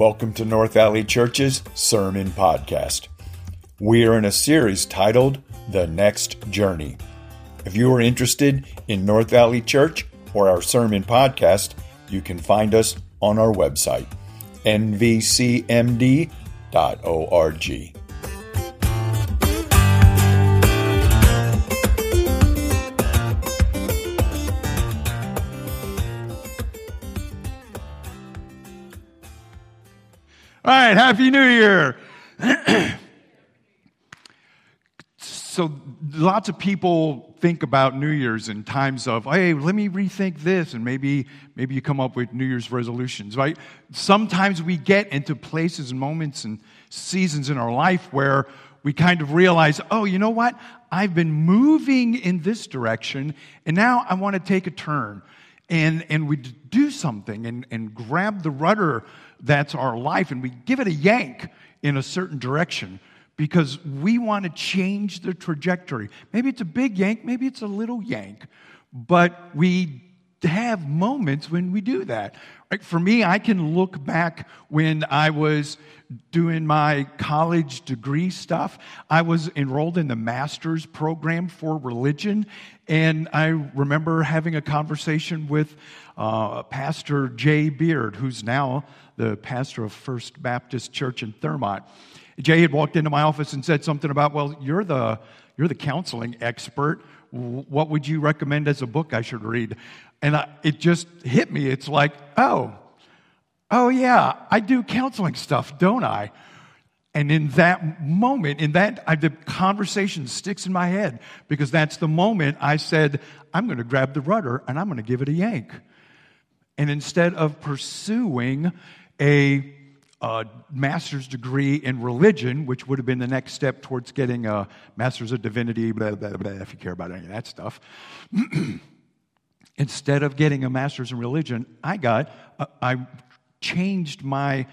Welcome to North Valley Church's Sermon Podcast. We are in a series titled The Next Journey. If you are interested in North Valley Church or our sermon podcast, you can find us on our website, nvcmd.org. All right, Happy New Year. so, lots of people think about New Year's in times of, hey, let me rethink this, and maybe, maybe you come up with New Year's resolutions, right? Sometimes we get into places and moments and seasons in our life where we kind of realize, oh, you know what? I've been moving in this direction, and now I want to take a turn. And, and we do something and, and grab the rudder that's our life and we give it a yank in a certain direction because we want to change the trajectory. Maybe it's a big yank, maybe it's a little yank, but we have moments when we do that. Right? For me, I can look back when I was doing my college degree stuff. I was enrolled in the master's program for religion, and I remember having a conversation with uh, Pastor Jay Beard, who's now the pastor of First Baptist Church in Thurmont. Jay had walked into my office and said something about, "Well, you're the you're the counseling expert. What would you recommend as a book I should read?" And I, it just hit me. It's like, oh, oh yeah, I do counseling stuff, don't I? And in that moment, in that, I, the conversation sticks in my head because that's the moment I said, I'm going to grab the rudder and I'm going to give it a yank. And instead of pursuing a, a, master's degree in religion, which would have been the next step towards getting a master's of divinity, blah, blah, blah, if you care about any of that stuff. Instead of getting a master's in religion, I got, uh, I changed my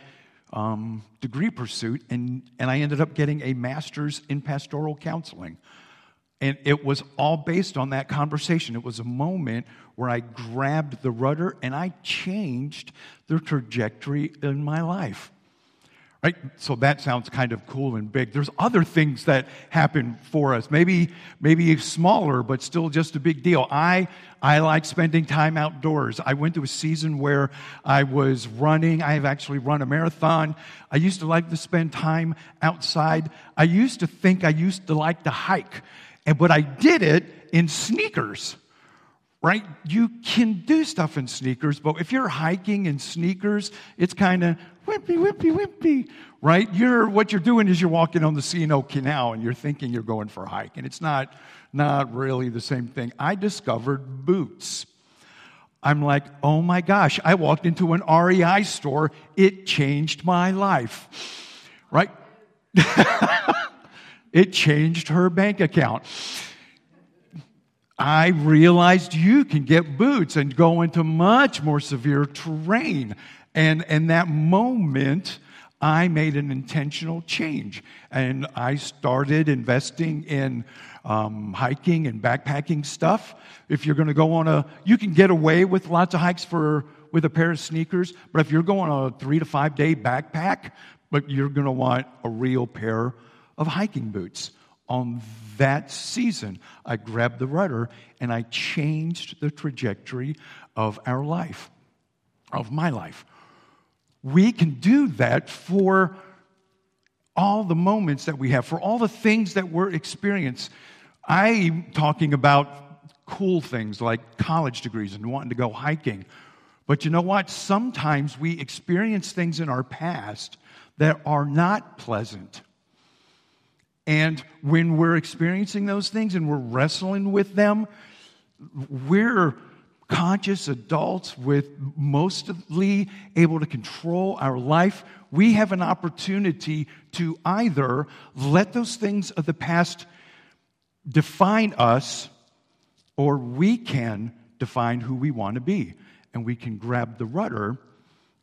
um, degree pursuit and, and I ended up getting a master's in pastoral counseling. And it was all based on that conversation. It was a moment where I grabbed the rudder and I changed the trajectory in my life. Right? So that sounds kind of cool and big. There's other things that happen for us. Maybe, maybe smaller, but still just a big deal. I, I like spending time outdoors. I went to a season where I was running. I have actually run a marathon. I used to like to spend time outside. I used to think I used to like to hike. And, but I did it in sneakers right? You can do stuff in sneakers, but if you're hiking in sneakers, it's kind of wimpy, wimpy, wimpy, right? You're, what you're doing is you're walking on the C&O Canal and you're thinking you're going for a hike, and it's not, not really the same thing. I discovered boots. I'm like, oh my gosh, I walked into an REI store, it changed my life, right? it changed her bank account. I realized you can get boots and go into much more severe terrain. And in that moment, I made an intentional change. And I started investing in um, hiking and backpacking stuff. If you're going to go on a, you can get away with lots of hikes for with a pair of sneakers, but if you're going on a three to five day backpack, but you're going to want a real pair of hiking boots on that season, I grabbed the rudder and I changed the trajectory of our life, of my life. We can do that for all the moments that we have, for all the things that we're experiencing. I'm talking about cool things like college degrees and wanting to go hiking. But you know what? Sometimes we experience things in our past that are not pleasant. And when we're experiencing those things and we're wrestling with them, we're conscious adults with mostly able to control our life. We have an opportunity to either let those things of the past define us, or we can define who we want to be. And we can grab the rudder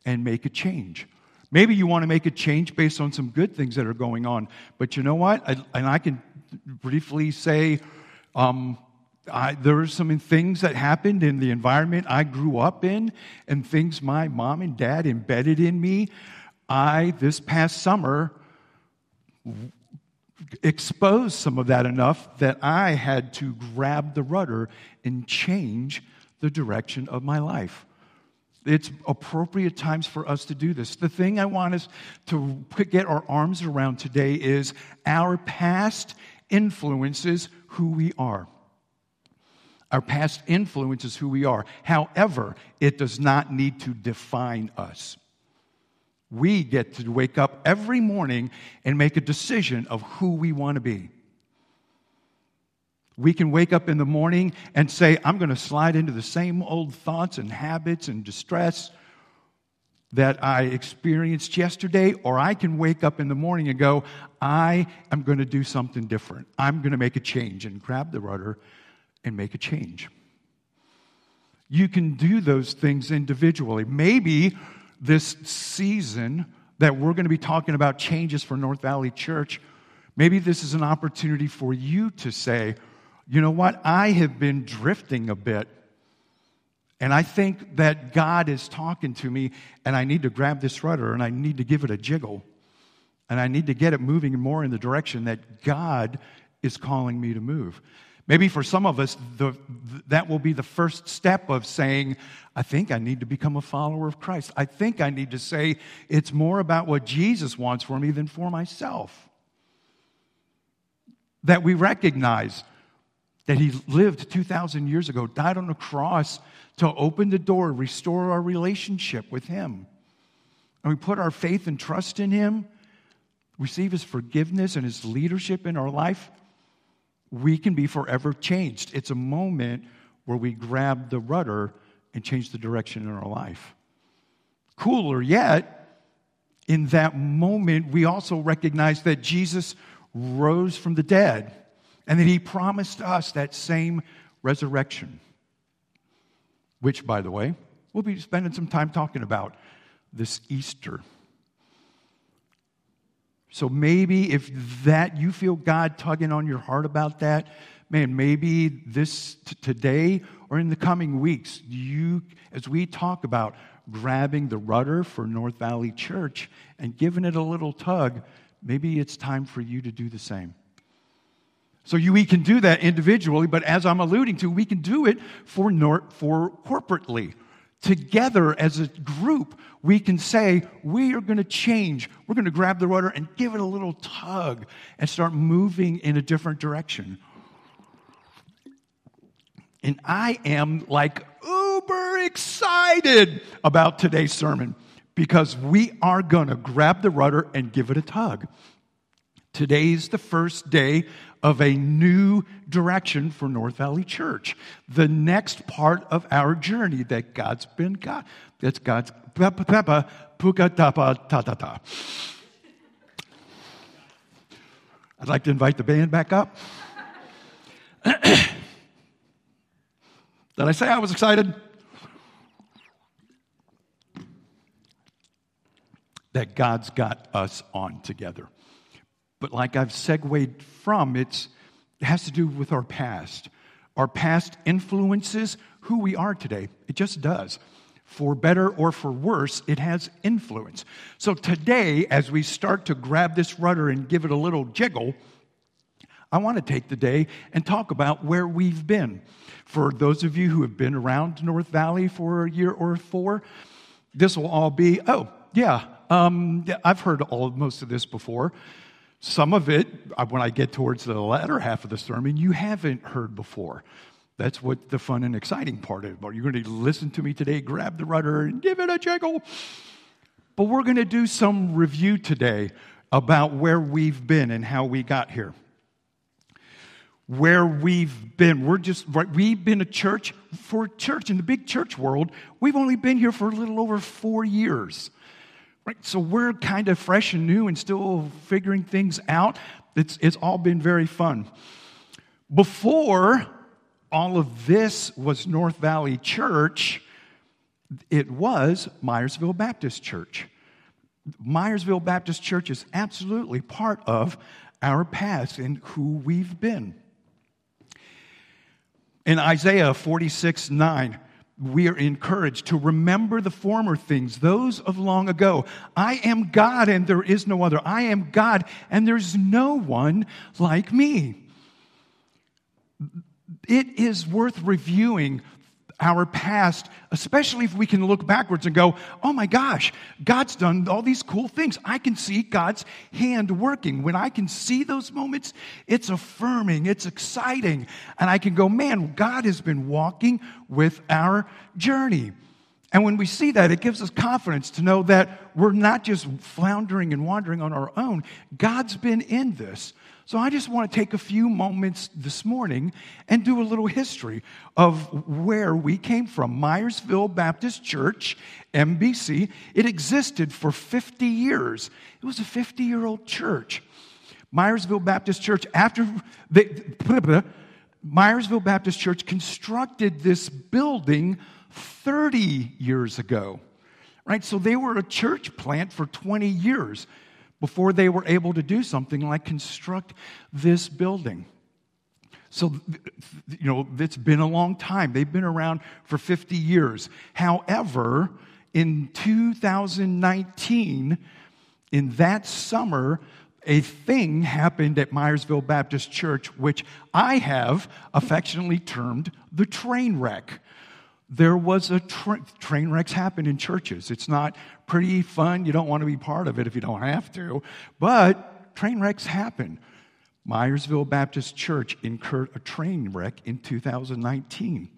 and make a change. Maybe you want to make a change based on some good things that are going on. But you know what? I, and I can briefly say um, I, there are some things that happened in the environment I grew up in and things my mom and dad embedded in me. I, this past summer, exposed some of that enough that I had to grab the rudder and change the direction of my life. It's appropriate times for us to do this. The thing I want us to get our arms around today is our past influences who we are. Our past influences who we are. However, it does not need to define us. We get to wake up every morning and make a decision of who we want to be. We can wake up in the morning and say, I'm going to slide into the same old thoughts and habits and distress that I experienced yesterday, or I can wake up in the morning and go, I am going to do something different. I'm going to make a change and grab the rudder and make a change. You can do those things individually. Maybe this season that we're going to be talking about changes for North Valley Church, maybe this is an opportunity for you to say, you know what? I have been drifting a bit. And I think that God is talking to me, and I need to grab this rudder and I need to give it a jiggle. And I need to get it moving more in the direction that God is calling me to move. Maybe for some of us, the, that will be the first step of saying, I think I need to become a follower of Christ. I think I need to say it's more about what Jesus wants for me than for myself. That we recognize that He lived 2,000 years ago, died on the cross to open the door, restore our relationship with Him. And we put our faith and trust in Him, receive His forgiveness and His leadership in our life we can be forever changed. It's a moment where we grab the rudder and change the direction in our life. Cooler yet, in that moment, we also recognize that Jesus rose from the dead and that he promised us that same resurrection, which, by the way, we'll be spending some time talking about this Easter. So maybe if that you feel God tugging on your heart about that, man, maybe this t- today or in the coming weeks, you as we talk about grabbing the rudder for North Valley Church and giving it a little tug, maybe it's time for you to do the same. So you, we can do that individually, but as I'm alluding to, we can do it for, for corporately together as a group, we can say, we are going to change. We're going to grab the rudder and give it a little tug and start moving in a different direction. And I am like uber excited about today's sermon because we are going to grab the rudder and give it a tug. Today's the first day of a new direction for North Valley Church. The next part of our journey that God's been God. That's God's papa puka tapa ta ta ta. I'd like to invite the band back up. Did I say I was excited? That God's got us on together. But like I've segued from, it's, it has to do with our past. Our past influences who we are today. It just does. For better or for worse, it has influence. So today, as we start to grab this rudder and give it a little jiggle, I want to take the day and talk about where we've been. For those of you who have been around North Valley for a year or four, this will all be, oh, yeah, um, I've heard all most of this before. Some of it, uh, when I get towards the latter half of the sermon, you haven't heard before. That's what the fun and exciting part is. You're going to listen to me today, grab the rudder, and give it a jiggle. But we're going to do some review today about where we've been and how we got here. Where we've been. We're just, right, we've been a church, for church in the big church world, we've only been here for a little over four years. Right? So we're kind of fresh and new and still figuring things out. It's, it's all been very fun. Before all of this was North Valley Church, it was Myersville Baptist Church. Myersville Baptist Church is absolutely part of our past and who we've been. In Isaiah 46 9, we are encouraged to remember the former things, those of long ago. I am God and there is no other. I am God and there's no one like me. It is worth reviewing our past, especially if we can look backwards and go, oh my gosh, God's done all these cool things. I can see God's hand working. When I can see those moments, it's affirming, it's exciting. And I can go, man, God has been walking with our journey. And when we see that, it gives us confidence to know that we're not just floundering and wandering on our own. God's been in this. So I just want to take a few moments this morning and do a little history of where we came from. Myersville Baptist Church, MBC, it existed for 50 years. It was a 50 year old church. Myersville Baptist Church, after they, Myersville Baptist Church constructed this building 30 years ago, right? So they were a church plant for 20 years before they were able to do something like construct this building. So, you know, it's been a long time. They've been around for 50 years. However, in 2019, in that summer, a thing happened at Myersville Baptist Church, which I have affectionately termed the train wreck there was a tra- train wrecks happen in churches. It's not pretty fun. You don't want to be part of it if you don't have to, but train wrecks happen. Myersville Baptist Church incurred a train wreck in 2019.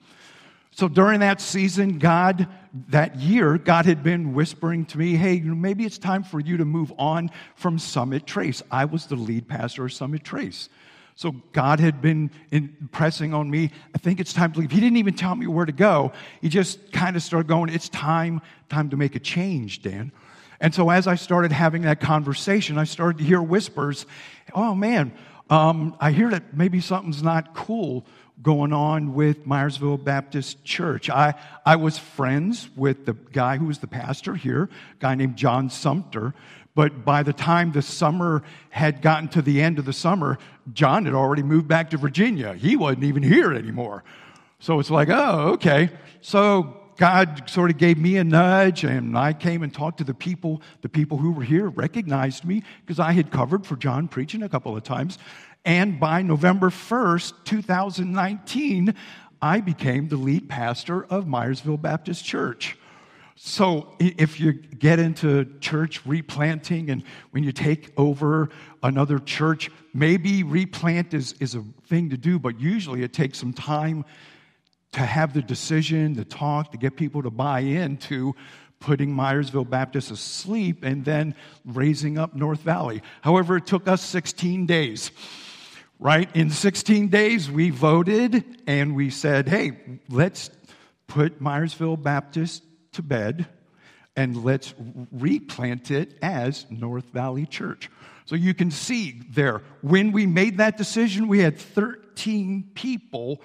So during that season, God, that year, God had been whispering to me, hey, maybe it's time for you to move on from Summit Trace. I was the lead pastor of Summit Trace. So God had been impressing on me, I think it's time to leave. He didn't even tell me where to go. He just kind of started going, it's time, time to make a change, Dan. And so as I started having that conversation, I started to hear whispers, oh man, um, I hear that maybe something's not cool going on with Myersville Baptist Church. I, I was friends with the guy who was the pastor here, a guy named John Sumter. But by the time the summer had gotten to the end of the summer, John had already moved back to Virginia. He wasn't even here anymore. So it's like, oh, okay. So God sort of gave me a nudge, and I came and talked to the people. The people who were here recognized me because I had covered for John preaching a couple of times. And by November 1st, 2019, I became the lead pastor of Myersville Baptist Church. So if you get into church replanting and when you take over another church, maybe replant is, is a thing to do, but usually it takes some time to have the decision, to talk, to get people to buy into putting Myersville Baptist asleep and then raising up North Valley. However, it took us 16 days. Right? In 16 days, we voted and we said, hey, let's put Myersville Baptist to bed and let's replant it as North Valley Church. So you can see there, when we made that decision, we had 13 people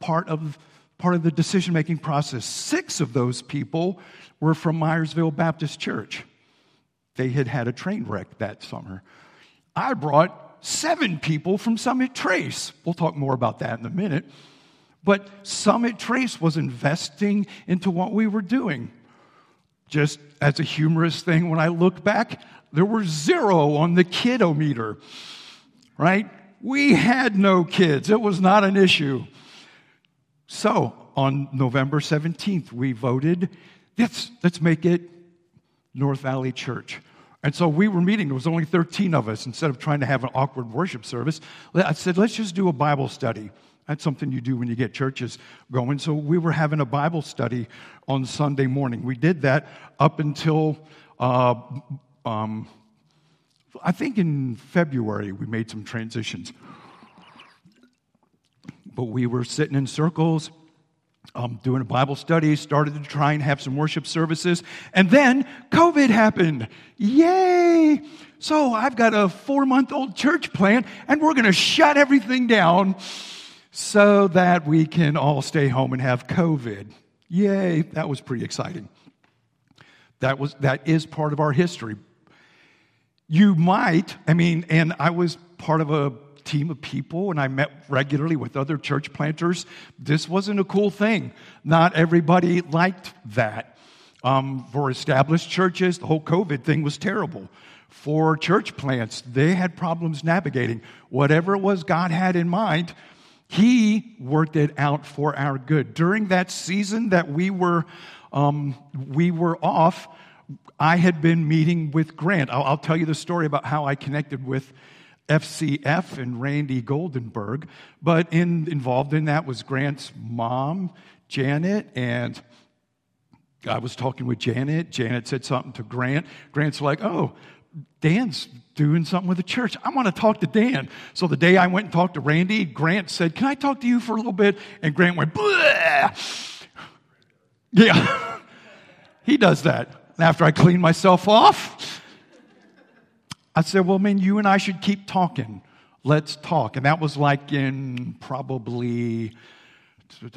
part of, part of the decision making process. Six of those people were from Myersville Baptist Church. They had had a train wreck that summer. I brought seven people from Summit Trace. We'll talk more about that in a minute. But Summit Trace was investing into what we were doing. Just as a humorous thing, when I look back, there were zero on the kidometer, right? We had no kids, it was not an issue. So on November 17th, we voted, let's, let's make it North Valley Church. And so we were meeting, there was only 13 of us. Instead of trying to have an awkward worship service, I said, let's just do a Bible study. That's something you do when you get churches going. So we were having a Bible study on Sunday morning. We did that up until, uh, um, I think in February, we made some transitions. But we were sitting in circles. Um, doing a Bible study, started to try and have some worship services, and then COVID happened. Yay! So I've got a four month old church plant, and we're going to shut everything down so that we can all stay home and have COVID. Yay, that was pretty exciting. That, was, that is part of our history. You might, I mean, and I was part of a team of people and I met regularly with other church planters. This wasn't a cool thing. Not everybody liked that. Um, for established churches, the whole COVID thing was terrible. For church plants, they had problems navigating. Whatever it was God had in mind, He worked it out for our good. During that season that we were, um, we were off, I had been meeting with Grant. I'll, I'll, tell you the story about how I connected with FCF and Randy Goldenberg. But in, involved in that was Grant's mom, Janet, and I was talking with Janet. Janet said something to Grant. Grant's like, oh, Dan's doing something with the church. I want to talk to Dan. So the day I went and talked to Randy, Grant said, Can I talk to you for a little bit? And Grant went, Bleh. Yeah, he does that. And After I cleaned myself off, I said, Well, man, you and I should keep talking. Let's talk. And that was like in probably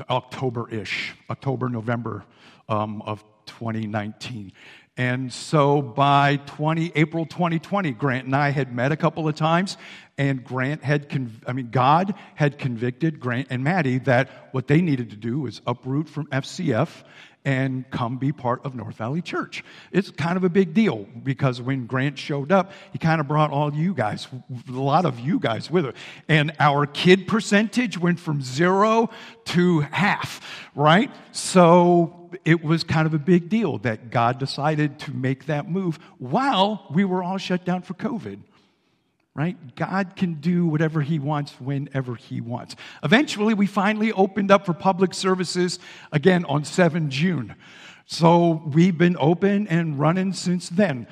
October ish, October, November um, of 2019. And so by 20, April 2020, Grant and I had met a couple of times, and Grant had, conv- I mean, God had convicted Grant and Maddie that what they needed to do was uproot from FCF and come be part of North Valley Church. It's kind of a big deal because when Grant showed up, he kind of brought all you guys, a lot of you guys with him. And our kid percentage went from zero to half, right? So it was kind of a big deal that God decided to make that move while we were all shut down for COVID right? God can do whatever He wants whenever He wants. Eventually, we finally opened up for public services again on 7 June. So we've been open and running since then.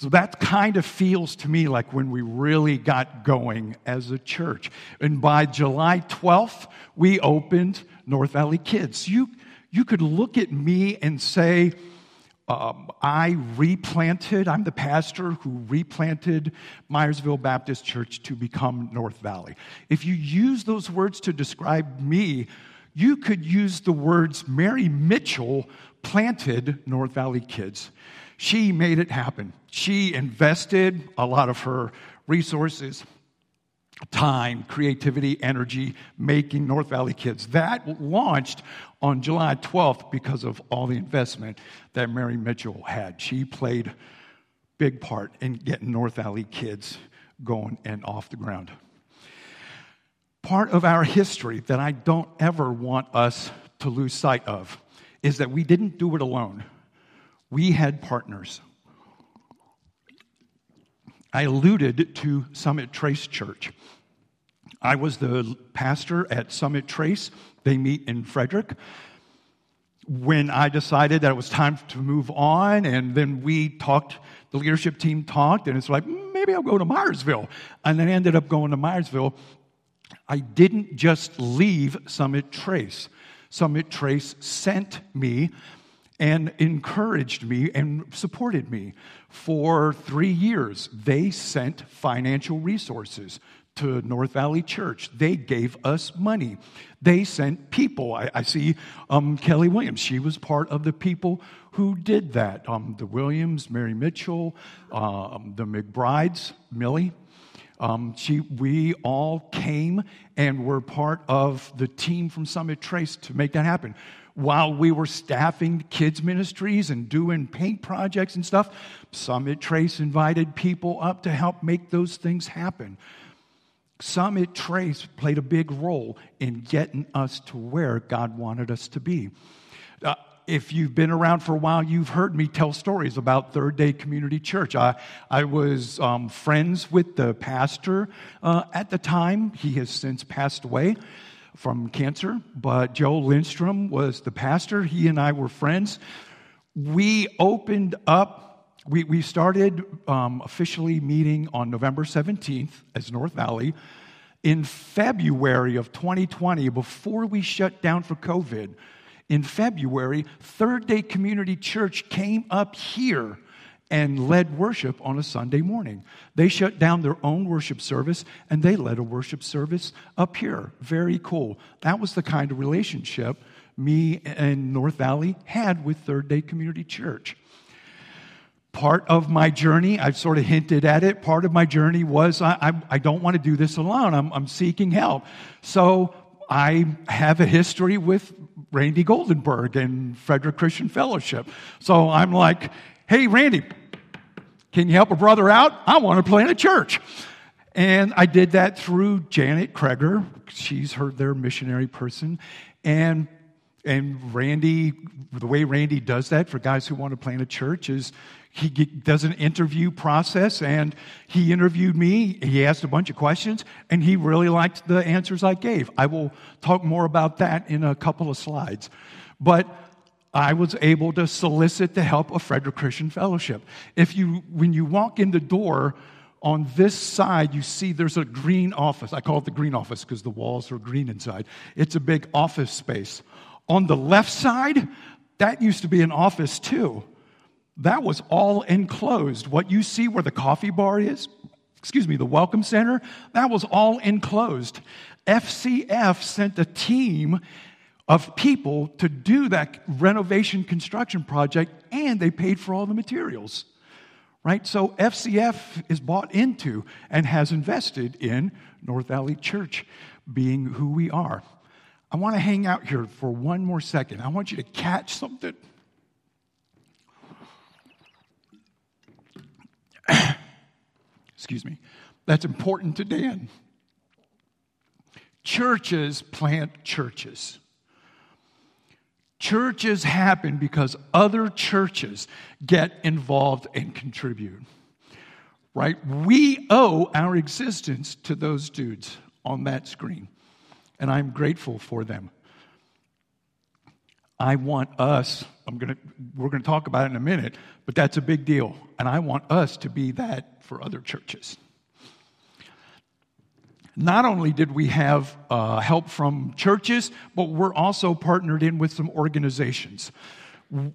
So that kind of feels to me like when we really got going as a church. And by July 12th, we opened North Valley Kids. You, you could look at me and say, um, I replanted, I'm the pastor who replanted Myersville Baptist Church to become North Valley. If you use those words to describe me, you could use the words Mary Mitchell planted North Valley Kids. She made it happen. She invested a lot of her resources, time, creativity, energy making North Valley Kids. That launched on July 12th because of all the investment that Mary Mitchell had. She played big part in getting North Valley Kids going and off the ground. Part of our history that I don't ever want us to lose sight of is that we didn't do it alone. We had partners. I alluded to Summit Trace Church. I was the pastor at Summit Trace. They meet in Frederick. When I decided that it was time to move on, and then we talked, the leadership team talked, and it's like, mm, maybe I'll go to Myersville. And then I ended up going to Myersville. I didn't just leave Summit Trace. Summit Trace sent me and encouraged me and supported me for three years. They sent financial resources to North Valley Church. They gave us money. They sent people. I, I see um, Kelly Williams. She was part of the people who did that. Um, the Williams, Mary Mitchell, um, the McBrides, Millie. Um, she, we all came and were part of the team from Summit Trace to make that happen while we were staffing kids' ministries and doing paint projects and stuff, Summit Trace invited people up to help make those things happen. Summit Trace played a big role in getting us to where God wanted us to be. Uh, if you've been around for a while, you've heard me tell stories about Third Day Community Church. I, I was um, friends with the pastor uh, at the time. He has since passed away from cancer, but Joe Lindstrom was the pastor. He and I were friends. We opened up, we, we started um, officially meeting on November 17th as North Valley. In February of 2020, before we shut down for COVID, in February, Third Day Community Church came up here and led worship on a Sunday morning. They shut down their own worship service and they led a worship service up here. Very cool. That was the kind of relationship me and North Valley had with Third Day Community Church. part of my journey, I've sort of hinted at it, part of my journey was I, I, I don't want to do this alone. I'm, I'm seeking help. So I have a history with Randy Goldenberg and Frederick Christian Fellowship. So I'm like, hey, Randy, can you help a brother out? I want to plant a church. And I did that through Janet Kreger. She's her their missionary person. And and Randy, the way Randy does that for guys who want to plant a church is he does an interview process and he interviewed me. He asked a bunch of questions and he really liked the answers I gave. I will talk more about that in a couple of slides. But I was able to solicit the help of Frederick Christian Fellowship. If you, when you walk in the door, on this side, you see there's a green office. I call it the green office because the walls are green inside. It's a big office space. On the left side, that used to be an office too. That was all enclosed. What you see where the coffee bar is, excuse me, the welcome center, that was all enclosed. FCF sent a team of people to do that renovation construction project and they paid for all the materials. Right? So FCF is bought into and has invested in North Valley Church being who we are. I want to hang out here for one more second. I want you to catch something. Excuse me. That's important to Dan. Churches plant churches. Churches happen because other churches get involved and contribute. Right? We owe our existence to those dudes on that screen. And I'm grateful for them. I want us, I'm gonna, we're going to talk about it in a minute, but that's a big deal. And I want us to be that for other churches. Not only did we have uh, help from churches, but we're also partnered in with some organizations.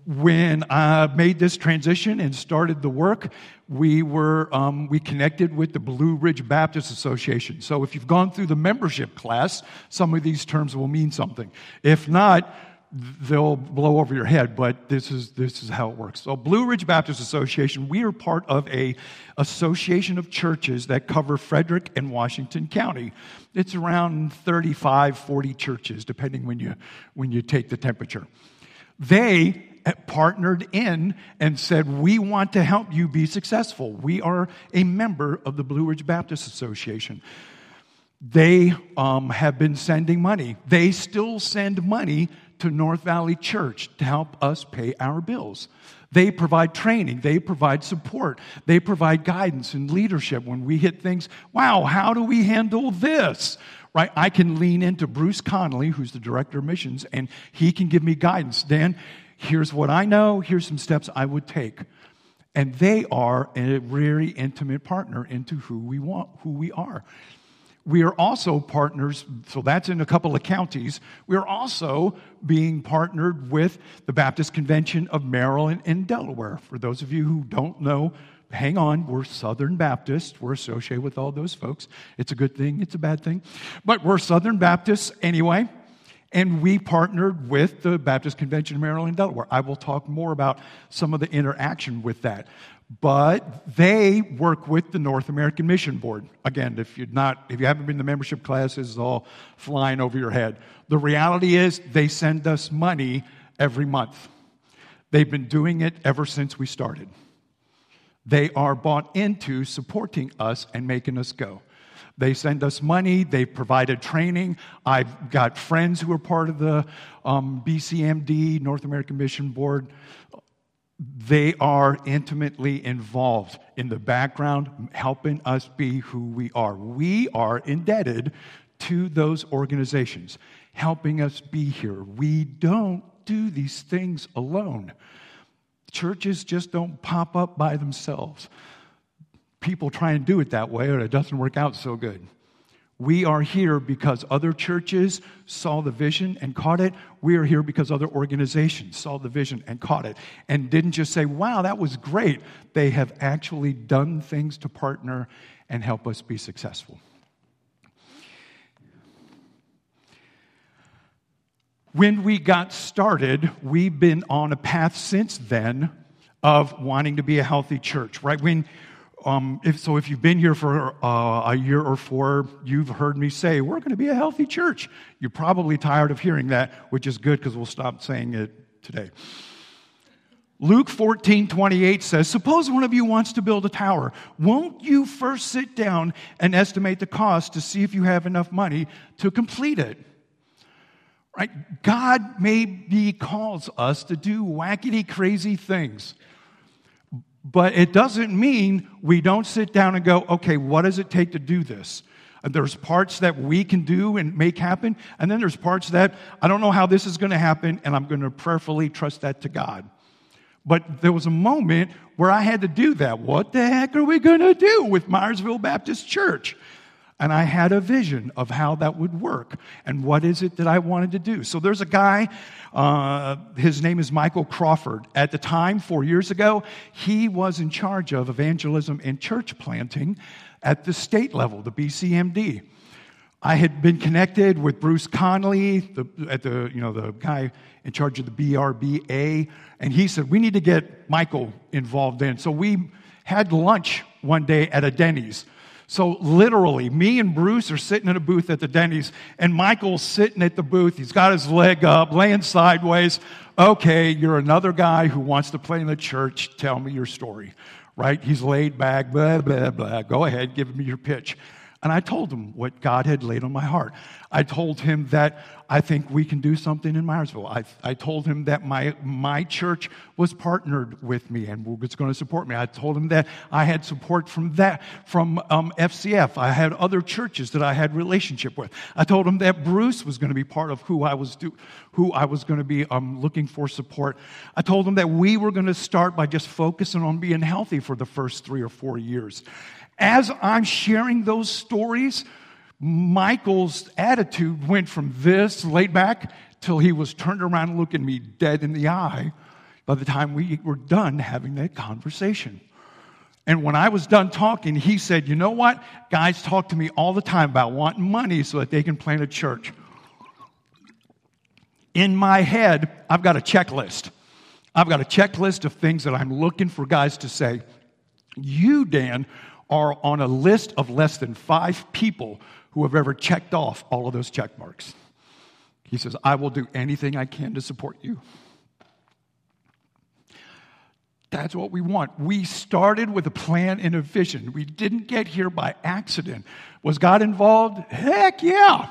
When I made this transition and started the work, we were um, we connected with the Blue Ridge Baptist Association. So if you've gone through the membership class, some of these terms will mean something. If not, they'll blow over your head, but this is, this is how it works. So, Blue Ridge Baptist Association, we are part of a association of churches that cover Frederick and Washington County. It's around 35, 40 churches, depending when you, when you take the temperature. They partnered in and said, We want to help you be successful. We are a member of the Blue Ridge Baptist Association. They um, have been sending money. They still send money to North Valley Church to help us pay our bills. They provide training, they provide support, they provide guidance and leadership when we hit things. Wow, how do we handle this? Right? I can lean into Bruce Connolly, who's the director of missions, and he can give me guidance. Dan, here's what I know, here's some steps I would take. And they are a very intimate partner into who we want, who we are we are also partners, so that's in a couple of counties. We're also being partnered with the Baptist Convention of Maryland and Delaware. For those of you who don't know, hang on, we're Southern Baptists. We're associated with all those folks. It's a good thing, it's a bad thing. But we're Southern Baptists anyway. And we partnered with the Baptist Convention of Maryland and Delaware. I will talk more about some of the interaction with that but they work with the North American Mission Board. Again, if you're not, if you haven't been to the membership classes, all flying over your head. The reality is they send us money every month. They've been doing it ever since we started. They are bought into supporting us and making us go. They send us money. They've provided training. I've got friends who are part of the um, BCMD, North American Mission Board they are intimately involved in the background, helping us be who we are. We are indebted to those organizations, helping us be here. We don't do these things alone. Churches just don't pop up by themselves. People try and do it that way, and it doesn't work out so good. We are here because other churches saw the vision and caught it. We are here because other organizations saw the vision and caught it and didn't just say, wow, that was great. They have actually done things to partner and help us be successful. When we got started, we've been on a path since then of wanting to be a healthy church, right? When, um, if, so if you've been here for uh, a year or four, you've heard me say, we're going to be a healthy church. You're probably tired of hearing that, which is good because we'll stop saying it today. Luke 14, 28 says, Suppose one of you wants to build a tower. Won't you first sit down and estimate the cost to see if you have enough money to complete it? Right? God maybe calls us to do wackety, crazy things. But it doesn't mean we don't sit down and go, okay, what does it take to do this? There's parts that we can do and make happen, and then there's parts that I don't know how this is going to happen, and I'm going to prayerfully trust that to God. But there was a moment where I had to do that. What the heck are we going to do with Myersville Baptist Church? And I had a vision of how that would work and what is it that I wanted to do. So there's a guy, uh, his name is Michael Crawford. At the time, four years ago, he was in charge of evangelism and church planting at the state level, the BCMD. I had been connected with Bruce Conley, the, at the, you know, the guy in charge of the BRBA, and he said, We need to get Michael involved in. So we had lunch one day at a Denny's. So literally, me and Bruce are sitting in a booth at the Denny's, and Michael's sitting at the booth. He's got his leg up, laying sideways. Okay, you're another guy who wants to play in the church. Tell me your story, right? He's laid back, blah, blah, blah. Go ahead, give me your pitch. And I told him what God had laid on my heart. I told him that I think we can do something in Myersville. I, I told him that my, my church was partnered with me and was going to support me. I told him that I had support from that, from um, FCF. I had other churches that I had relationship with. I told him that Bruce was going to be part of who I was, do, who I was going to be um, looking for support. I told him that we were going to start by just focusing on being healthy for the first three or four years. As I'm sharing those stories, Michael's attitude went from this laid back till he was turned around looking me dead in the eye by the time we were done having that conversation. And when I was done talking, he said, You know what? Guys talk to me all the time about wanting money so that they can plant a church. In my head, I've got a checklist. I've got a checklist of things that I'm looking for guys to say. You, Dan, are on a list of less than five people who have ever checked off all of those check marks. He says, I will do anything I can to support you. That's what we want. We started with a plan and a vision. We didn't get here by accident. Was God involved? Heck yeah.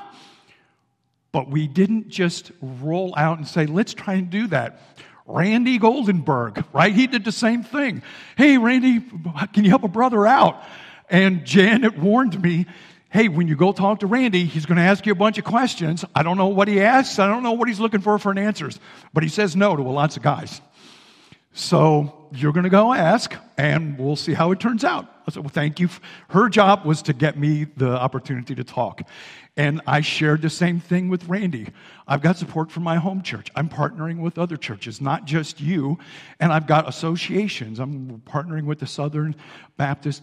But we didn't just roll out and say, let's try and do that. Randy Goldenberg, right? He did the same thing. Hey, Randy, can you help a brother out? And Janet warned me, hey, when you go talk to Randy, he's going to ask you a bunch of questions. I don't know what he asks. I don't know what he's looking for for an answers, but he says no to lots of guys. So you're going to go ask, and we'll see how it turns out. I said, well, thank you. Her job was to get me the opportunity to talk. And I shared the same thing with Randy. I've got support from my home church. I'm partnering with other churches, not just you. And I've got associations. I'm partnering with the Southern Baptist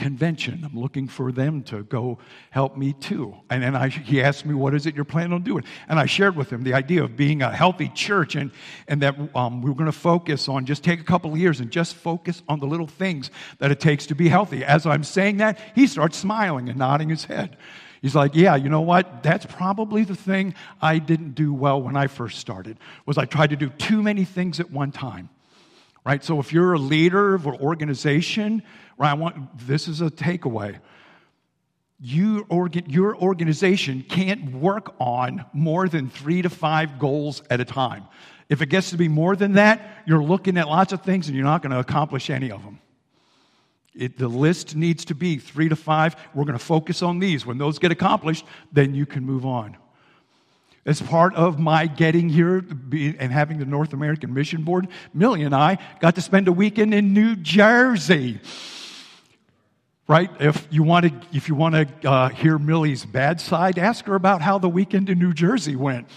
convention. I'm looking for them to go help me too. And then I, he asked me, What is it you're planning on doing? And I shared with him the idea of being a healthy church and, and that um, we were going to focus on just take a couple of years and just focus on the little things that it takes to be healthy. As I'm saying that, he starts smiling and nodding his head. He's like, yeah, you know what? That's probably the thing I didn't do well when I first started. Was I tried to do too many things at one time. Right? So if you're a leader of an organization, right, I want this is a takeaway. You organ, your organization can't work on more than three to five goals at a time. If it gets to be more than that, you're looking at lots of things and you're not going to accomplish any of them. It, the list needs to be three to five. We're going to focus on these. When those get accomplished, then you can move on. As part of my getting here and having the North American Mission Board, Millie and I got to spend a weekend in New Jersey. Right? If you want to, if you want to uh, hear Millie's bad side, ask her about how the weekend in New Jersey went.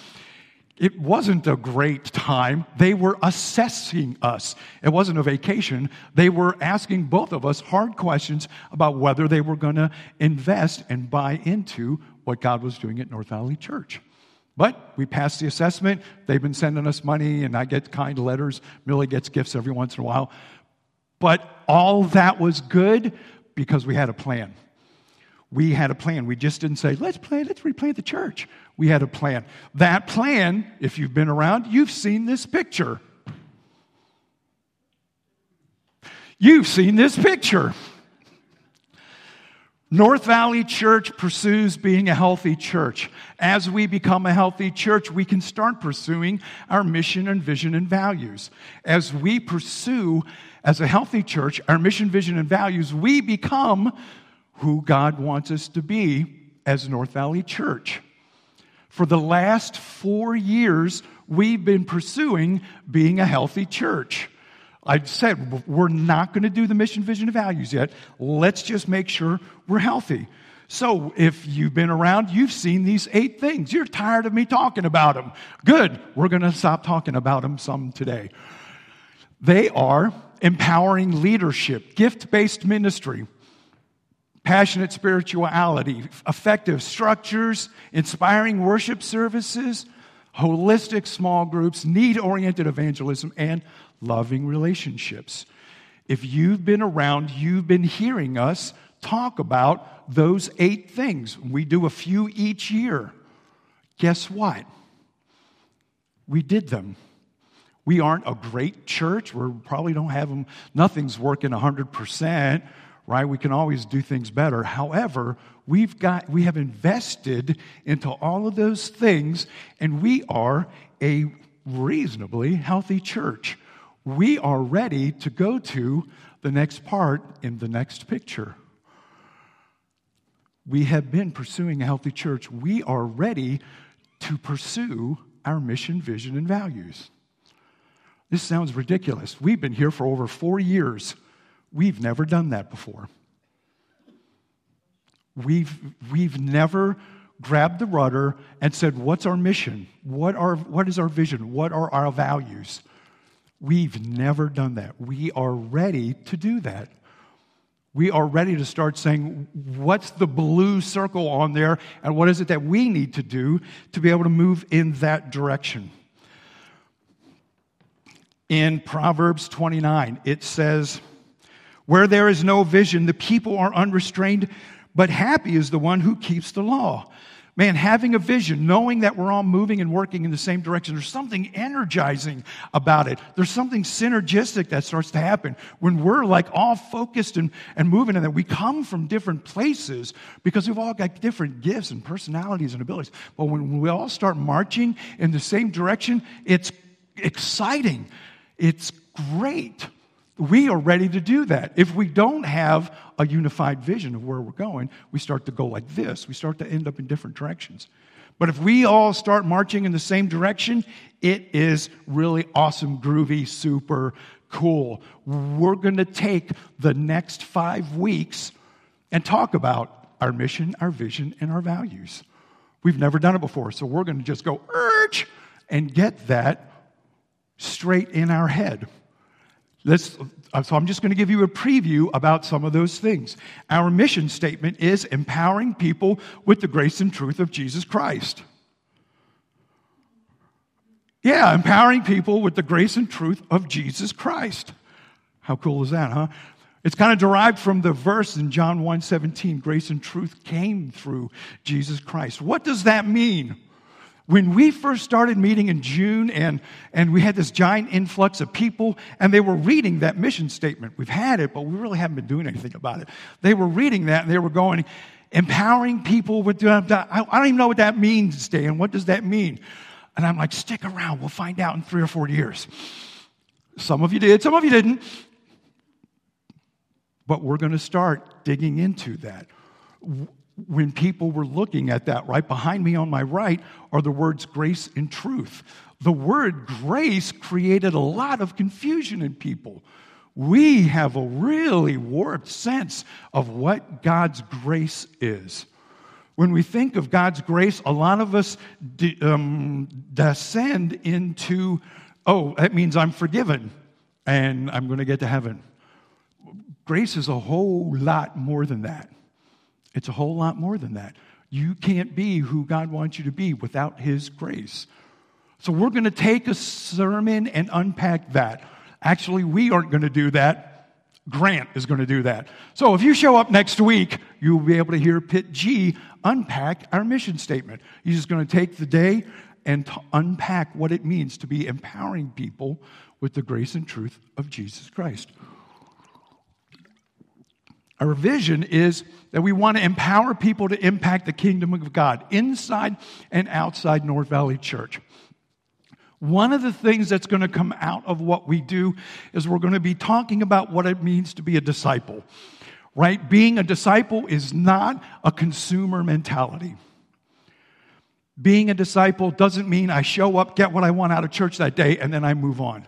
It wasn't a great time. They were assessing us. It wasn't a vacation. They were asking both of us hard questions about whether they were going to invest and buy into what God was doing at North Valley Church. But we passed the assessment. They've been sending us money, and I get kind letters. Millie gets gifts every once in a while. But all that was good because we had a plan. We had a plan. We just didn't say, let's play, let's replant the church. We had a plan. That plan, if you've been around, you've seen this picture. You've seen this picture. North Valley Church pursues being a healthy church. As we become a healthy church, we can start pursuing our mission and vision and values. As we pursue, as a healthy church, our mission, vision, and values, we become who God wants us to be as North Valley Church. For the last four years, we've been pursuing being a healthy church. I said, we're not going to do the mission, vision, and values yet. Let's just make sure we're healthy. So, if you've been around, you've seen these eight things. You're tired of me talking about them. Good. We're going to stop talking about them some today. They are empowering leadership, gift based ministry, passionate spirituality, effective structures, inspiring worship services, holistic small groups, need oriented evangelism, and loving relationships. If you've been around, you've been hearing us talk about those eight things. We do a few each year. Guess what? We did them. We aren't a great church. We probably don't have them. Nothing's working 100%, right? We can always do things better. However, we've got, we have invested into all of those things, and we are a reasonably healthy church we are ready to go to the next part in the next picture. We have been pursuing a healthy church. We are ready to pursue our mission, vision, and values. This sounds ridiculous. We've been here for over four years. We've never done that before. We've, we've never grabbed the rudder and said, What's our mission? What, are, what is our vision? What are our values? We've never done that. We are ready to do that. We are ready to start saying, what's the blue circle on there, and what is it that we need to do to be able to move in that direction? In Proverbs 29, it says, Where there is no vision, the people are unrestrained, but happy is the one who keeps the law. Man, having a vision, knowing that we're all moving and working in the same direction, there's something energizing about it. There's something synergistic that starts to happen when we're like all focused and, and moving and that we come from different places because we've all got different gifts and personalities and abilities. But when we all start marching in the same direction, it's exciting. It's great. We are ready to do that. If we don't have a unified vision of where we're going, we start to go like this. We start to end up in different directions. But if we all start marching in the same direction, it is really awesome, groovy, super cool. We're going to take the next five weeks and talk about our mission, our vision, and our values. We've never done it before, so we're going to just go, urge, and get that straight in our head. Let's, uh, so I'm just going to give you a preview about some of those things. Our mission statement is empowering people with the grace and truth of Jesus Christ. Yeah, empowering people with the grace and truth of Jesus Christ. How cool is that, huh? It's kind of derived from the verse in John 1 17, grace and truth came through Jesus Christ. What does that mean? When we first started meeting in June and, and we had this giant influx of people and they were reading that mission statement. We've had it, but we really haven't been doing anything about it. They were reading that and they were going, empowering people with, I don't even know what that means, Dan. What does that mean? And I'm like, stick around. We'll find out in three or four years. Some of you did, some of you didn't. But we're going to start digging into that when people were looking at that, right behind me on my right are the words grace and truth. The word grace created a lot of confusion in people. We have a really warped sense of what God's grace is. When we think of God's grace, a lot of us de- um, descend into, oh, that means I'm forgiven and I'm going to get to heaven. Grace is a whole lot more than that. It's a whole lot more than that. You can't be who God wants you to be without His grace. So we're going to take a sermon and unpack that. Actually, we aren't going to do that. Grant is going to do that. So if you show up next week, you'll be able to hear Pit G unpack our mission statement. He's just going to take the day and unpack what it means to be empowering people with the grace and truth of Jesus Christ. Our vision is that we want to empower people to impact the kingdom of God inside and outside North Valley Church. One of the things that's going to come out of what we do is we're going to be talking about what it means to be a disciple, right? Being a disciple is not a consumer mentality. Being a disciple doesn't mean I show up, get what I want out of church that day, and then I move on.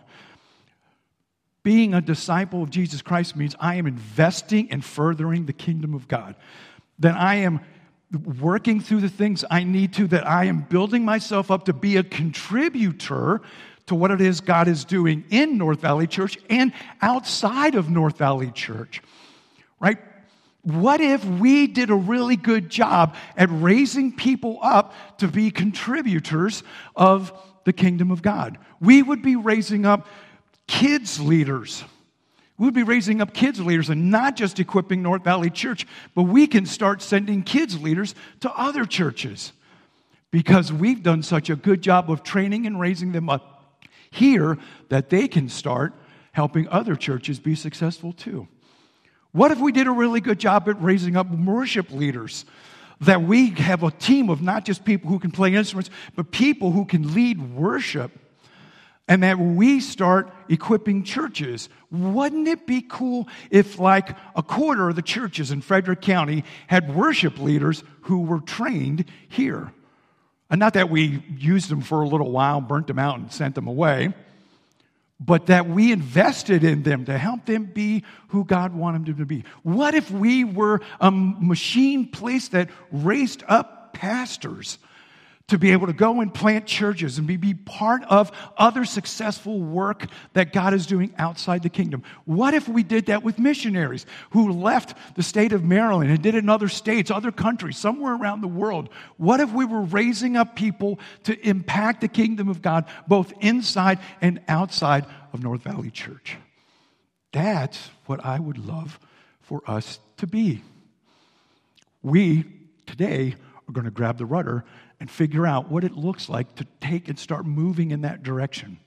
Being a disciple of Jesus Christ means I am investing and furthering the kingdom of God. That I am working through the things I need to, that I am building myself up to be a contributor to what it is God is doing in North Valley Church and outside of North Valley Church. Right? What if we did a really good job at raising people up to be contributors of the kingdom of God? We would be raising up kids leaders We'd be raising up kids leaders and not just equipping North Valley Church, but we can start sending kids leaders to other churches because we've done such a good job of training and raising them up here that they can start helping other churches be successful too. What if we did a really good job at raising up worship leaders? That we have a team of not just people who can play instruments, but people who can lead worship and that we start equipping churches. Wouldn't it be cool if, like, a quarter of the churches in Frederick County had worship leaders who were trained here? And not that we used them for a little while, burnt them out, and sent them away, but that we invested in them to help them be who God wanted them to be. What if we were a machine place that raised up pastors? To be able to go and plant churches and be, be part of other successful work that God is doing outside the kingdom. What if we did that with missionaries who left the state of Maryland and did it in other states, other countries, somewhere around the world? What if we were raising up people to impact the kingdom of God both inside and outside of North Valley Church? That's what I would love for us to be. We today are going to grab the rudder and figure out what it looks like to take and start moving in that direction.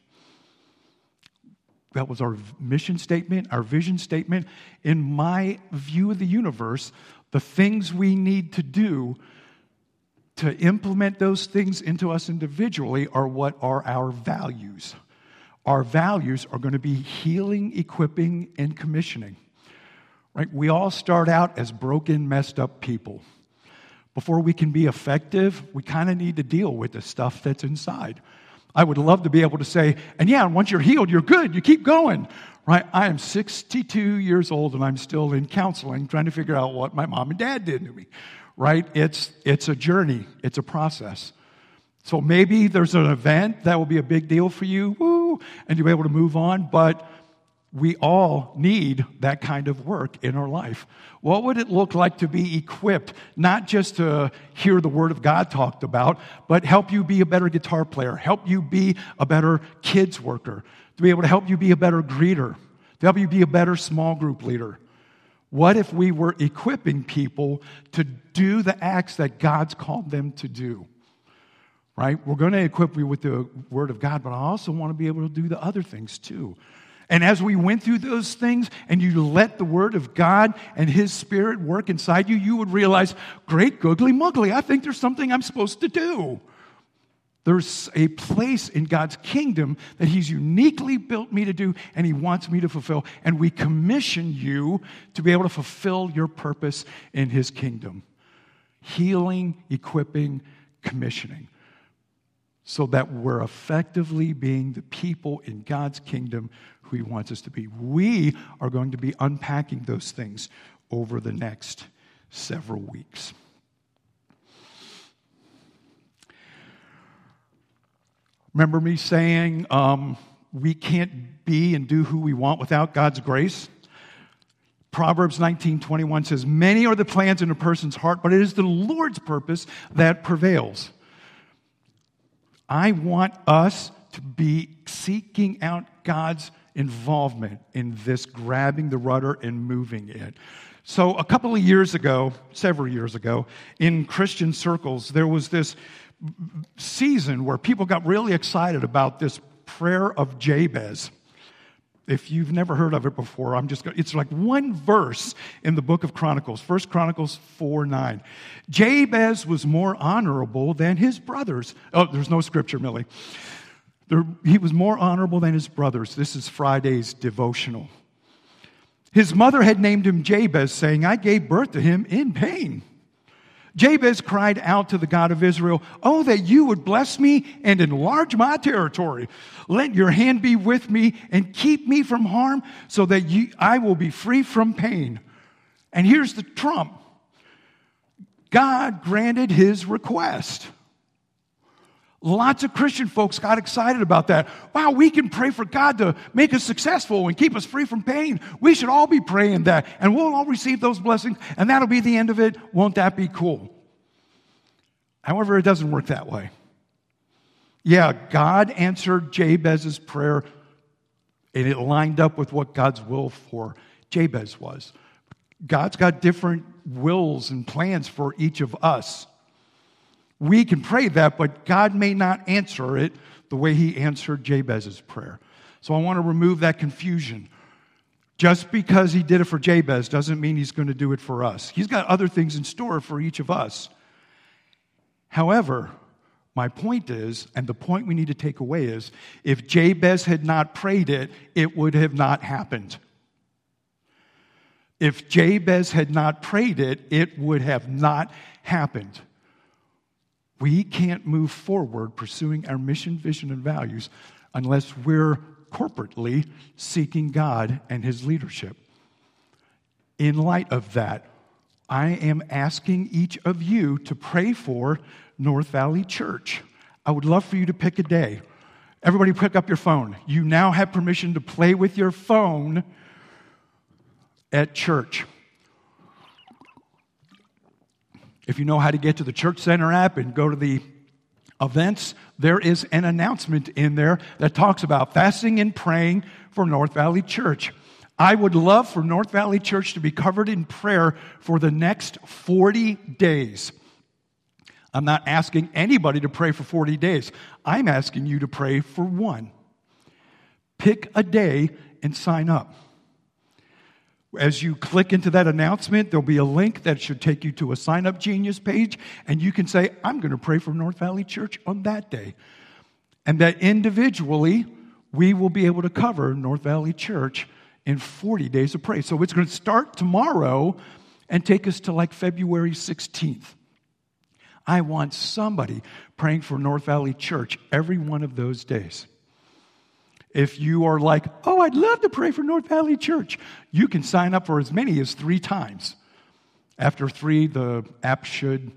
That was our mission statement, our vision statement. In my view of the universe, the things we need to do to implement those things into us individually are what are our values. Our values are going to be healing, equipping, and commissioning. Right? We all start out as broken, messed up people before we can be effective, we kind of need to deal with the stuff that's inside. I would love to be able to say, and yeah, once you're healed, you're good, you keep going, right? I am 62 years old and I'm still in counseling trying to figure out what my mom and dad did to me, right? It's, it's a journey, it's a process. So maybe there's an event that will be a big deal for you, woo, and you'll be able to move on, but we all need that kind of work in our life. What would it look like to be equipped, not just to hear the Word of God talked about, but help you be a better guitar player, help you be a better kids worker, to be able to help you be a better greeter, to help you be a better small group leader? What if we were equipping people to do the acts that God's called them to do? Right? We're going to equip you with the Word of God, but I also want to be able to do the other things too. And as we went through those things and you let the Word of God and His Spirit work inside you, you would realize, great googly muggly, I think there's something I'm supposed to do. There's a place in God's kingdom that He's uniquely built me to do and He wants me to fulfill. And we commission you to be able to fulfill your purpose in His kingdom healing, equipping, commissioning so that we're effectively being the people in God's kingdom who He wants us to be. We are going to be unpacking those things over the next several weeks. Remember me saying um, we can't be and do who we want without God's grace? Proverbs 19:21 says, "Many are the plans in a person's heart, but it is the Lord's purpose that prevails." I want us to be seeking out God's involvement in this grabbing the rudder and moving it. So, a couple of years ago, several years ago, in Christian circles, there was this season where people got really excited about this prayer of Jabez. If you've never heard of it before, I'm just going it's like one verse in the book of Chronicles, First Chronicles 4 9. Jabez was more honorable than his brothers. Oh, there's no scripture, Millie. There, he was more honorable than his brothers. This is Friday's devotional. His mother had named him Jabez, saying, I gave birth to him in pain. Jabez cried out to the God of Israel, Oh, that you would bless me and enlarge my territory. Let your hand be with me and keep me from harm so that you, I will be free from pain. And here's the trump God granted his request. Lots of Christian folks got excited about that. Wow, we can pray for God to make us successful and keep us free from pain. We should all be praying that, and we'll all receive those blessings, and that'll be the end of it. Won't that be cool? However, it doesn't work that way. Yeah, God answered Jabez's prayer, and it lined up with what God's will for Jabez was. God's got different wills and plans for each of us. We can pray that, but God may not answer it the way He answered Jabez's prayer. So I want to remove that confusion. Just because He did it for Jabez doesn't mean He's going to do it for us. He's got other things in store for each of us. However, my point is, and the point we need to take away is, if Jabez had not prayed it, it would have not happened. If Jabez had not prayed it, it would have not happened. We can't move forward pursuing our mission, vision, and values unless we're corporately seeking God and His leadership. In light of that, I am asking each of you to pray for North Valley Church. I would love for you to pick a day. Everybody, pick up your phone. You now have permission to play with your phone at church. If you know how to get to the Church Center app and go to the events, there is an announcement in there that talks about fasting and praying for North Valley Church. I would love for North Valley Church to be covered in prayer for the next 40 days. I'm not asking anybody to pray for 40 days. I'm asking you to pray for one. Pick a day and sign up. As you click into that announcement, there'll be a link that should take you to a sign up genius page, and you can say, I'm going to pray for North Valley Church on that day. And that individually, we will be able to cover North Valley Church in 40 days of prayer. So it's going to start tomorrow and take us to like February 16th. I want somebody praying for North Valley Church every one of those days. If you are like, oh, I'd love to pray for North Valley Church, you can sign up for as many as three times. After three, the app should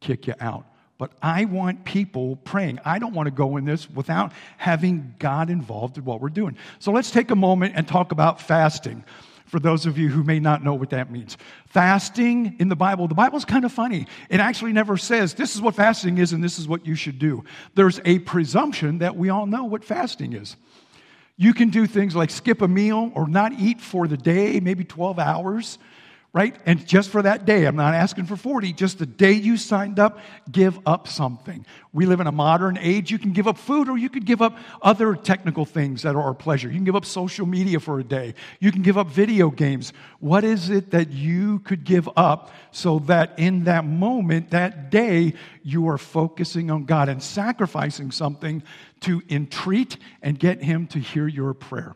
kick you out. But I want people praying. I don't want to go in this without having God involved in what we're doing. So let's take a moment and talk about fasting for those of you who may not know what that means. Fasting in the Bible, the Bible's kind of funny. It actually never says this is what fasting is and this is what you should do. There's a presumption that we all know what fasting is. You can do things like skip a meal or not eat for the day, maybe 12 hours right? And just for that day, I'm not asking for 40, just the day you signed up, give up something. We live in a modern age. You can give up food or you could give up other technical things that are our pleasure. You can give up social media for a day. You can give up video games. What is it that you could give up so that in that moment, that day, you are focusing on God and sacrificing something to entreat and get Him to hear your prayer?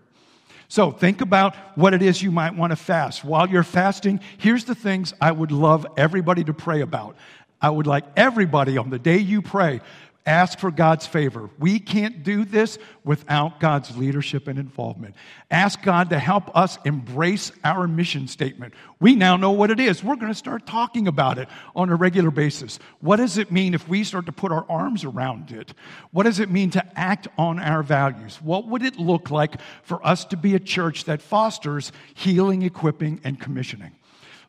So think about what it is you might want to fast. While you're fasting, here's the things I would love everybody to pray about. I would like everybody on the day you pray, Ask for God's favor. We can't do this without God's leadership and involvement. Ask God to help us embrace our mission statement. We now know what it is. We're going to start talking about it on a regular basis. What does it mean if we start to put our arms around it? What does it mean to act on our values? What would it look like for us to be a church that fosters healing, equipping, and commissioning?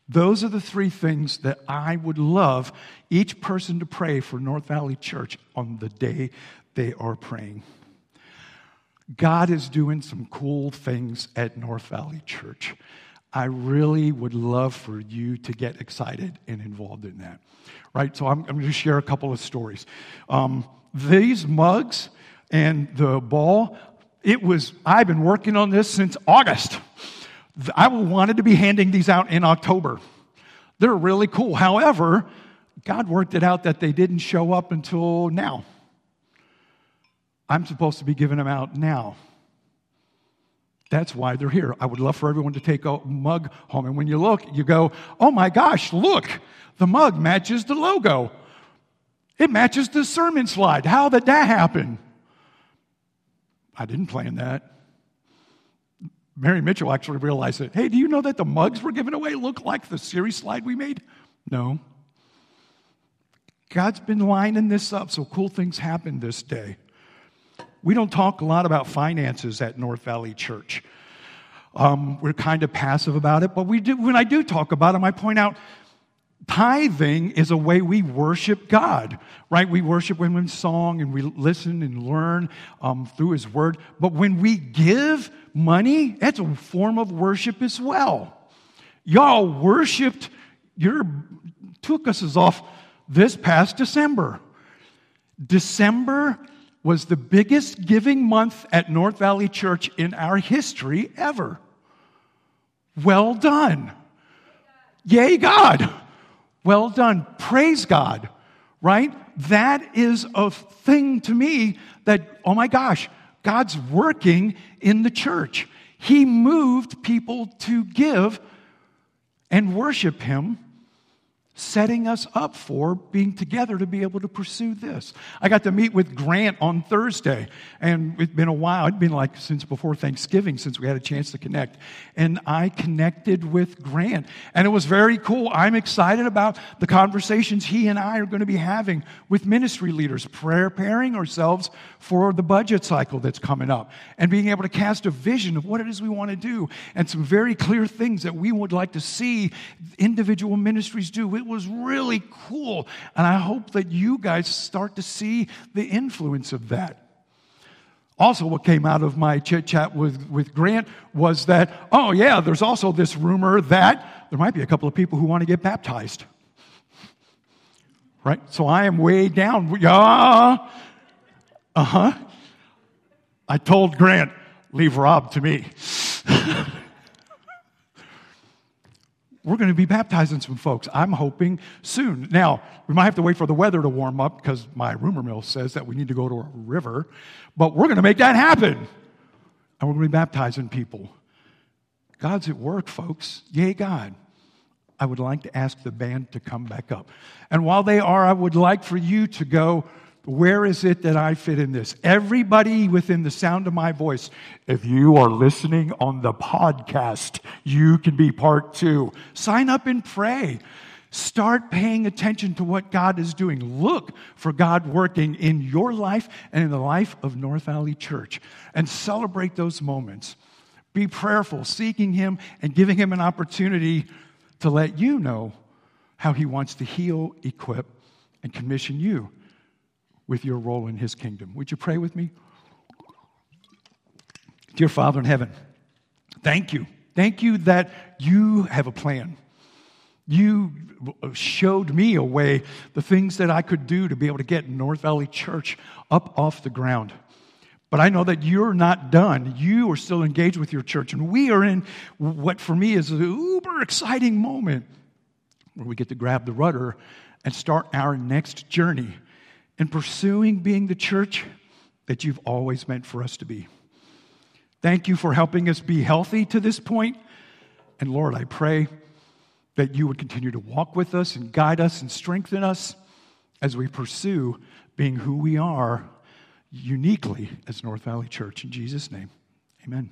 Those are the three things that I would love each person to pray for North Valley Church on the day they are praying. God is doing some cool things at North Valley Church. I really would love for you to get excited and involved in that. Right? So I'm, I'm going to share a couple of stories. Um, these mugs and the ball, it was, I've been working on this since August. I wanted to be handing these out in October. They're really cool. However, God worked it out that they didn't show up until now. I'm supposed to be giving them out now. That's why they're here. I would love for everyone to take a mug home. And when you look, you go, oh my gosh, look, the mug matches the logo. It matches the sermon slide. How did that happen? I didn't plan that. Mary Mitchell actually realized it. Hey, do you know that the mugs we're giving away look like the series slide we made? No. God's been lining this up so cool things happen this day. We don't talk a lot about finances at North Valley Church. Um, we're kind of passive about it, but we do, when I do talk about them, I point out tithing is a way we worship God, right? We worship Him in song and we listen and learn um, through His Word. But when we give money, that's a form of worship as well. Y'all worshiped your took us off this past December. December was the biggest giving month at North Valley Church in our history ever. Well done. Yay, God. Well done. Praise God, right? That is a thing to me that, oh my gosh, God's working in the church. He moved people to give and worship Him setting us up for being together to be able to pursue this. I got to meet with Grant on Thursday, and it's been a while. It'd been like since before Thanksgiving since we had a chance to connect. And I connected with Grant, and it was very cool. I'm excited about the conversations he and I are going to be having with ministry leaders, preparing ourselves for the budget cycle that's coming up, and being able to cast a vision of what it is we want to do, and some very clear things that we would like to see individual ministries do was really cool. And I hope that you guys start to see the influence of that. Also, what came out of my chit chat with, with Grant was that, oh, yeah, there's also this rumor that there might be a couple of people who want to get baptized. Right? So I am way down. Yeah. Uh huh. I told Grant, leave Rob to me. we're going to be baptizing some folks. I'm hoping soon. Now, we might have to wait for the weather to warm up because my rumor mill says that we need to go to a river, but we're going to make that happen. And we're going to be baptizing people. God's at work, folks. Yay, God. I would like to ask the band to come back up. And while they are, I would like for you to go where is it that I fit in this? Everybody within the sound of my voice, if you are listening on the podcast, you can be part two. Sign up and pray. Start paying attention to what God is doing. Look for God working in your life and in the life of North Valley Church and celebrate those moments. Be prayerful, seeking Him and giving Him an opportunity to let you know how He wants to heal, equip, and commission you with your role in his kingdom. Would you pray with me? Dear Father in heaven, thank you. Thank you that you have a plan. You showed me a way, the things that I could do to be able to get North Valley Church up off the ground. But I know that you're not done. You are still engaged with your church. And we are in what for me is an uber exciting moment where we get to grab the rudder and start our next journey and pursuing being the church that you've always meant for us to be. Thank you for helping us be healthy to this point. And Lord, I pray that you would continue to walk with us and guide us and strengthen us as we pursue being who we are uniquely as North Valley Church. In Jesus' name, amen.